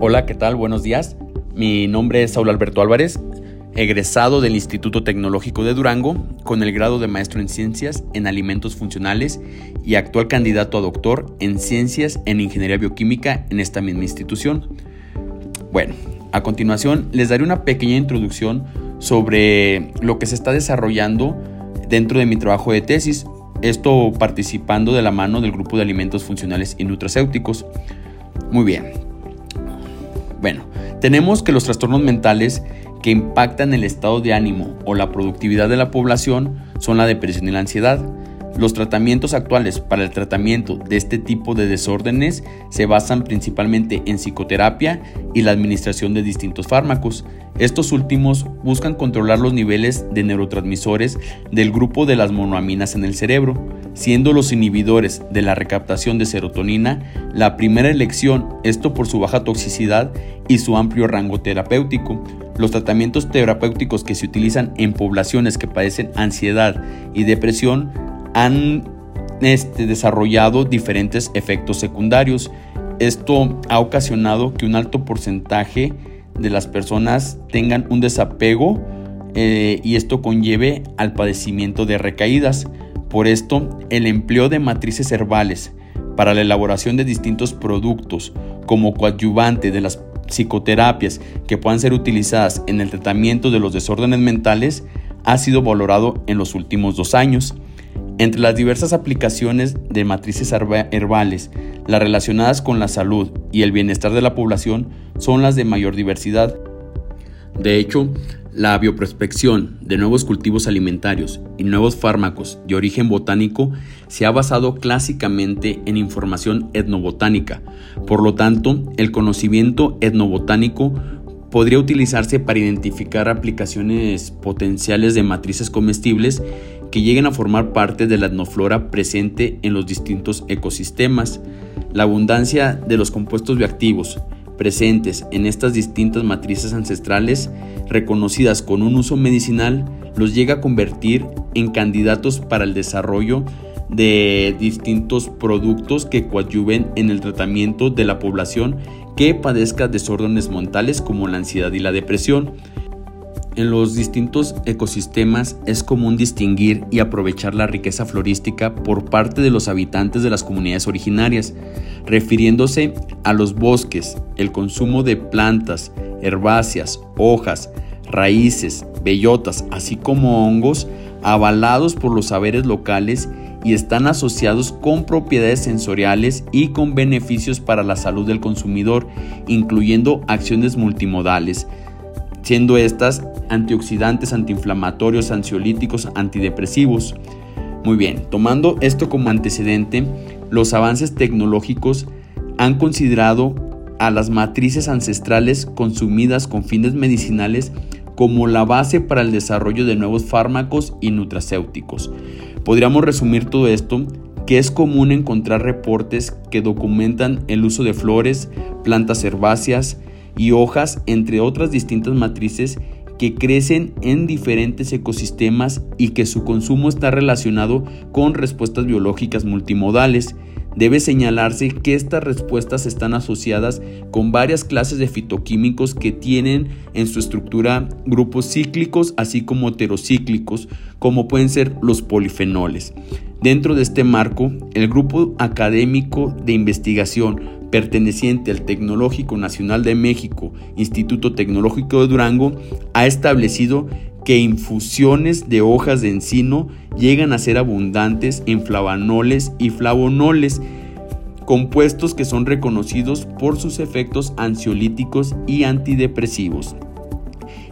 Hola, ¿qué tal? Buenos días. Mi nombre es Saúl Alberto Álvarez, egresado del Instituto Tecnológico de Durango con el grado de maestro en ciencias en alimentos funcionales y actual candidato a doctor en ciencias en ingeniería bioquímica en esta misma institución. Bueno, a continuación les daré una pequeña introducción sobre lo que se está desarrollando dentro de mi trabajo de tesis, esto participando de la mano del grupo de alimentos funcionales y nutracéuticos. Muy bien, bueno, tenemos que los trastornos mentales que impactan el estado de ánimo o la productividad de la población son la depresión y la ansiedad. Los tratamientos actuales para el tratamiento de este tipo de desórdenes se basan principalmente en psicoterapia y la administración de distintos fármacos. Estos últimos buscan controlar los niveles de neurotransmisores del grupo de las monoaminas en el cerebro, siendo los inhibidores de la recaptación de serotonina la primera elección, esto por su baja toxicidad y su amplio rango terapéutico. Los tratamientos terapéuticos que se utilizan en poblaciones que padecen ansiedad y depresión han este, desarrollado diferentes efectos secundarios. Esto ha ocasionado que un alto porcentaje de las personas tengan un desapego eh, y esto conlleve al padecimiento de recaídas. Por esto, el empleo de matrices herbales para la elaboración de distintos productos como coadyuvante de las psicoterapias que puedan ser utilizadas en el tratamiento de los desórdenes mentales ha sido valorado en los últimos dos años. Entre las diversas aplicaciones de matrices herbales, las relacionadas con la salud y el bienestar de la población son las de mayor diversidad. De hecho, la bioprospección de nuevos cultivos alimentarios y nuevos fármacos de origen botánico se ha basado clásicamente en información etnobotánica. Por lo tanto, el conocimiento etnobotánico podría utilizarse para identificar aplicaciones potenciales de matrices comestibles que lleguen a formar parte de la etnoflora presente en los distintos ecosistemas. La abundancia de los compuestos bioactivos presentes en estas distintas matrices ancestrales reconocidas con un uso medicinal los llega a convertir en candidatos para el desarrollo de distintos productos que coadyuven en el tratamiento de la población que padezca desórdenes mentales como la ansiedad y la depresión. En los distintos ecosistemas es común distinguir y aprovechar la riqueza florística por parte de los habitantes de las comunidades originarias, refiriéndose a los bosques, el consumo de plantas, herbáceas, hojas, raíces, bellotas, así como hongos, avalados por los saberes locales y están asociados con propiedades sensoriales y con beneficios para la salud del consumidor, incluyendo acciones multimodales, siendo estas antioxidantes, antiinflamatorios, ansiolíticos, antidepresivos. Muy bien, tomando esto como antecedente, los avances tecnológicos han considerado a las matrices ancestrales consumidas con fines medicinales como la base para el desarrollo de nuevos fármacos y nutracéuticos. Podríamos resumir todo esto que es común encontrar reportes que documentan el uso de flores, plantas herbáceas y hojas, entre otras distintas matrices que crecen en diferentes ecosistemas y que su consumo está relacionado con respuestas biológicas multimodales. Debe señalarse que estas respuestas están asociadas con varias clases de fitoquímicos que tienen en su estructura grupos cíclicos así como heterocíclicos, como pueden ser los polifenoles. Dentro de este marco, el grupo académico de investigación perteneciente al Tecnológico Nacional de México, Instituto Tecnológico de Durango, ha establecido que infusiones de hojas de encino llegan a ser abundantes en flavanoles y flavonoles, compuestos que son reconocidos por sus efectos ansiolíticos y antidepresivos.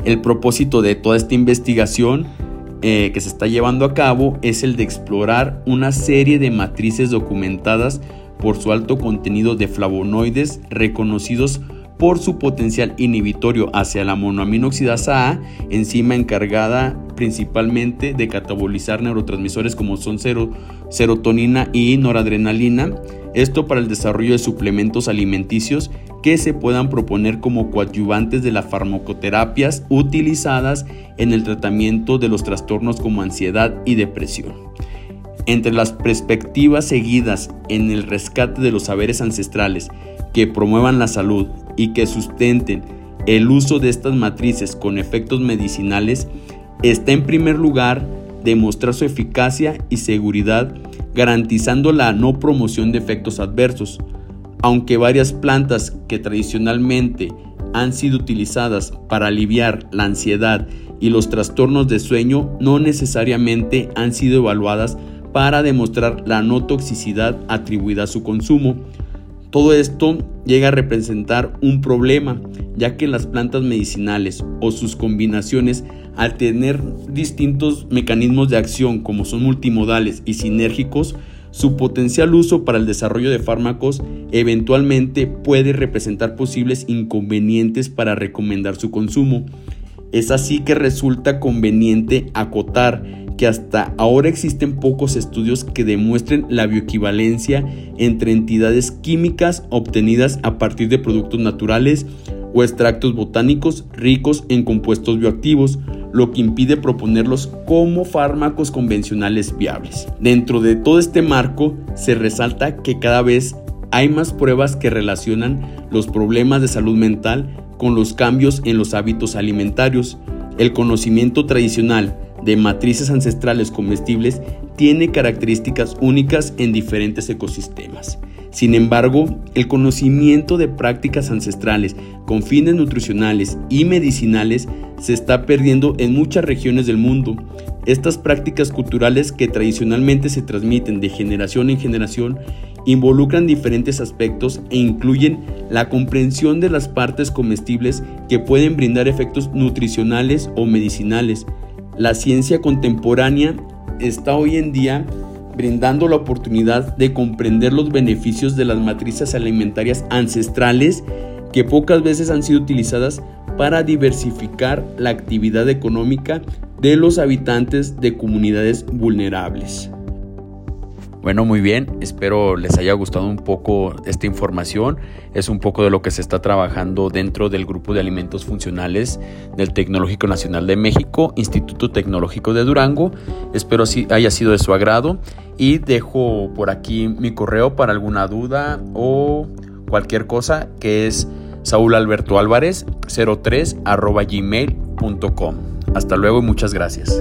El propósito de toda esta investigación eh, que se está llevando a cabo es el de explorar una serie de matrices documentadas por su alto contenido de flavonoides reconocidos por su potencial inhibitorio hacia la monoaminoxidasa A, enzima encargada principalmente de catabolizar neurotransmisores como son serotonina y noradrenalina, esto para el desarrollo de suplementos alimenticios que se puedan proponer como coadyuvantes de las farmacoterapias utilizadas en el tratamiento de los trastornos como ansiedad y depresión. Entre las perspectivas seguidas en el rescate de los saberes ancestrales que promuevan la salud y que sustenten el uso de estas matrices con efectos medicinales, está en primer lugar demostrar su eficacia y seguridad garantizando la no promoción de efectos adversos. Aunque varias plantas que tradicionalmente han sido utilizadas para aliviar la ansiedad y los trastornos de sueño no necesariamente han sido evaluadas para demostrar la no toxicidad atribuida a su consumo. Todo esto llega a representar un problema, ya que las plantas medicinales o sus combinaciones, al tener distintos mecanismos de acción como son multimodales y sinérgicos, su potencial uso para el desarrollo de fármacos eventualmente puede representar posibles inconvenientes para recomendar su consumo. Es así que resulta conveniente acotar que hasta ahora existen pocos estudios que demuestren la bioequivalencia entre entidades químicas obtenidas a partir de productos naturales o extractos botánicos ricos en compuestos bioactivos, lo que impide proponerlos como fármacos convencionales viables. Dentro de todo este marco se resalta que cada vez hay más pruebas que relacionan los problemas de salud mental con los cambios en los hábitos alimentarios. El conocimiento tradicional de matrices ancestrales comestibles tiene características únicas en diferentes ecosistemas. Sin embargo, el conocimiento de prácticas ancestrales con fines nutricionales y medicinales se está perdiendo en muchas regiones del mundo. Estas prácticas culturales que tradicionalmente se transmiten de generación en generación involucran diferentes aspectos e incluyen la comprensión de las partes comestibles que pueden brindar efectos nutricionales o medicinales. La ciencia contemporánea está hoy en día brindando la oportunidad de comprender los beneficios de las matrices alimentarias ancestrales que pocas veces han sido utilizadas para diversificar la actividad económica de los habitantes de comunidades vulnerables. Bueno, muy bien, espero les haya gustado un poco esta información. Es un poco de lo que se está trabajando dentro del grupo de alimentos funcionales del Tecnológico Nacional de México, Instituto Tecnológico de Durango. Espero haya sido de su agrado y dejo por aquí mi correo para alguna duda o cualquier cosa que es saulalbertoalvarez03 gmail.com. Hasta luego y muchas gracias.